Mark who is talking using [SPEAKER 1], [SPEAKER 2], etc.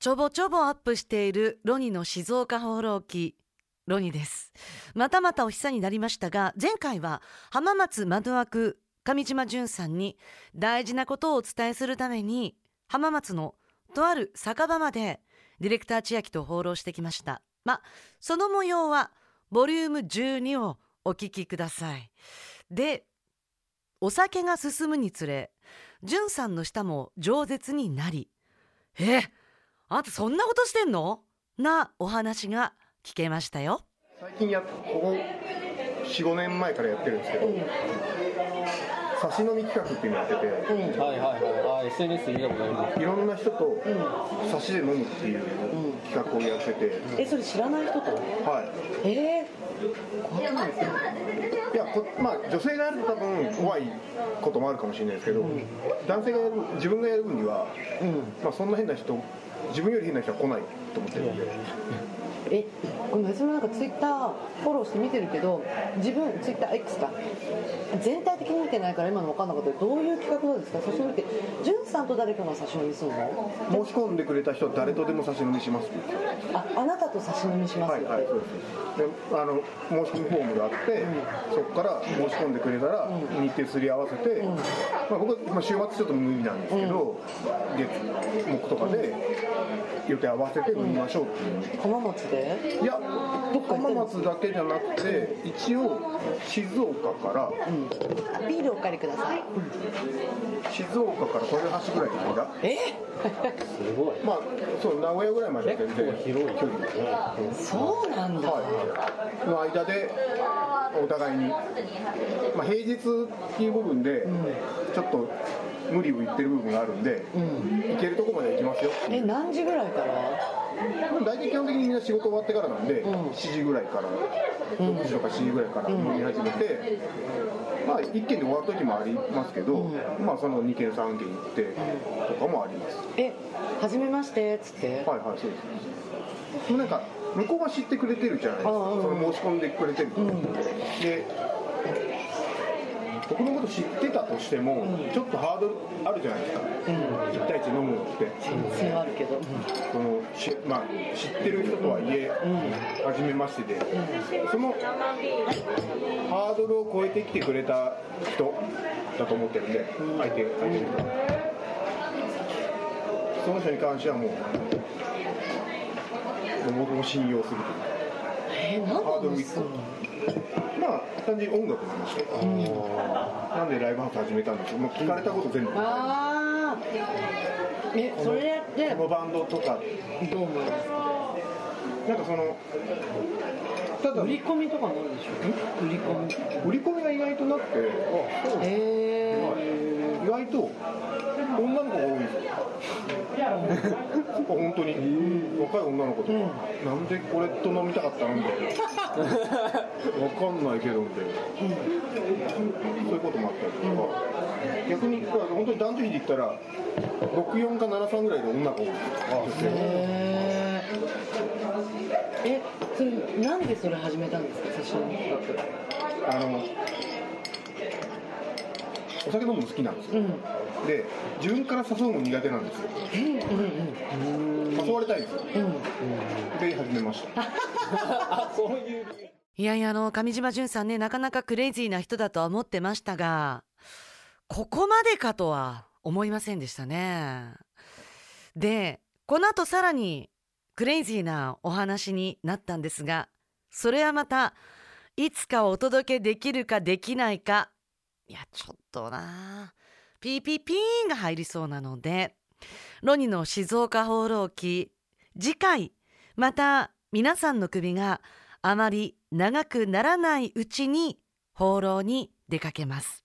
[SPEAKER 1] ちょぼちょぼアップしているロニの静岡放浪記。ロニです。またまたお久になりましたが前回は浜松窓枠上島淳さんに大事なことをお伝えするために浜松のとある酒場までディレクター千秋と放浪してきました。まその模様はボリューム12をお聞きください。でお酒が進むにつれ淳さんの舌も饒舌になりえあんたそんなことしてんの？なお話が聞けましたよ。
[SPEAKER 2] 最近やここ45年前からやってるんですけど、差し飲み企画っていうのやってて、
[SPEAKER 3] はいはいはい。あ SNS で見たことあります。
[SPEAKER 2] いろんな人と差しで飲むっていう企画をやってて、
[SPEAKER 1] えそれ知らない人と？
[SPEAKER 2] はい。
[SPEAKER 1] えー、怖いですか
[SPEAKER 2] いやこまあ女性がやると多分怖いこともあるかもしれないですけど、男性がやる自分がやる分には、まあ、そんな変な人自分より変な人は来ないと思ってるんで、
[SPEAKER 4] えごめん私もなんかツイッターフォローして見てるけど自分ツイッター X か。全体的に見てないから今の分かんなかったけどどういう企画なんですか？差し飲みって。じゅんさんと誰かが差し飲みするの？
[SPEAKER 2] 申し込んでくれた人は誰とでも差し飲みします。って
[SPEAKER 4] ああなたと差し飲みします
[SPEAKER 2] はいはいそうです。であの申し込みフォームがあって、そこから申し込んでくれたら日程すり合わせて、まあ、僕は、まあ、週末ちょっと無理なんですけど、月木とかで予定合わせて飲みましょうっていう、
[SPEAKER 4] 浜松で
[SPEAKER 2] いや浜松だけじゃなくて一応静岡から、
[SPEAKER 4] ビールお借りください。
[SPEAKER 2] 静岡からこれ橋ぐらいの間。
[SPEAKER 4] え？
[SPEAKER 3] すごい。
[SPEAKER 2] まあ。そう名古屋ぐらいまでは全然
[SPEAKER 3] 結構広い
[SPEAKER 2] 距離ですね
[SPEAKER 4] そうなんだ、
[SPEAKER 2] はい、の間でお互いに、まあ、平日っていう部分でちょっと無理を言ってる部分があるんで、行けるとこまで行きますよ。
[SPEAKER 4] え何時ぐらいから？
[SPEAKER 2] 大体基本的にみんな仕事終わってからなんで、7時ぐらいから6時とか7時ぐらいから飲み始めて、まあ1軒で終わる時もありますけど、まあその2軒3軒行ってとかもあります。
[SPEAKER 4] え初めましてっつって？
[SPEAKER 2] はいはいそうです。でもなんか向こうが知ってくれてるじゃないですか、その申し込んでくれてる、で僕のこと知ってたとしても、ちょっとハードルあるじゃないですか、1対1飲むのって。
[SPEAKER 4] 全然あるけど、
[SPEAKER 2] そのし、まあ、知ってる人とはいえ、初めましてで、そのハードルを超えてきてくれた人だと思ってるんで、相手相手がその人に関してはもう僕も信用するという。ハードル1
[SPEAKER 4] の話すんの
[SPEAKER 2] 個まあ単純に音楽の話とか、なんでライブハウス始めたんですか、まあ、聞かれたこと全部、
[SPEAKER 4] ああえそれで
[SPEAKER 2] このバンドとか。
[SPEAKER 4] どう思いますか
[SPEAKER 2] なんかそのただ。
[SPEAKER 4] 売り込みとかもあるでしょ？売り込み？
[SPEAKER 2] 売り込みが意外となくて。
[SPEAKER 4] え
[SPEAKER 2] 意外と女の子が多い本当に、若い女の子とか、なんでこれと飲みたかったのみたいな。わかんないけどみたいな、そういうこともあったりとか。逆にだから本当に男女比で言ったら64か73ぐらいで女が多いんですよ
[SPEAKER 4] へーえそれなんでそれ始めたんですか差し飲み企
[SPEAKER 2] あのお酒飲むの好きなんですよ、で自分から誘うの苦手なんですよ、誘われたいんです。よ、で始めました。
[SPEAKER 3] あそういう。
[SPEAKER 1] いやいやあの上島淳さんねなかなかクレイジーな人だとは思ってましたがここまでかとは思いませんでしたね。でこの後さらにクレイジーなお話になったんですがそれはまたいつかお届けできるかできないかやちょっとな。ピーピーピーンが入りそうなのでロニの静岡放浪記次回また皆さんの首があまり長くならないうちに放浪に出かけます。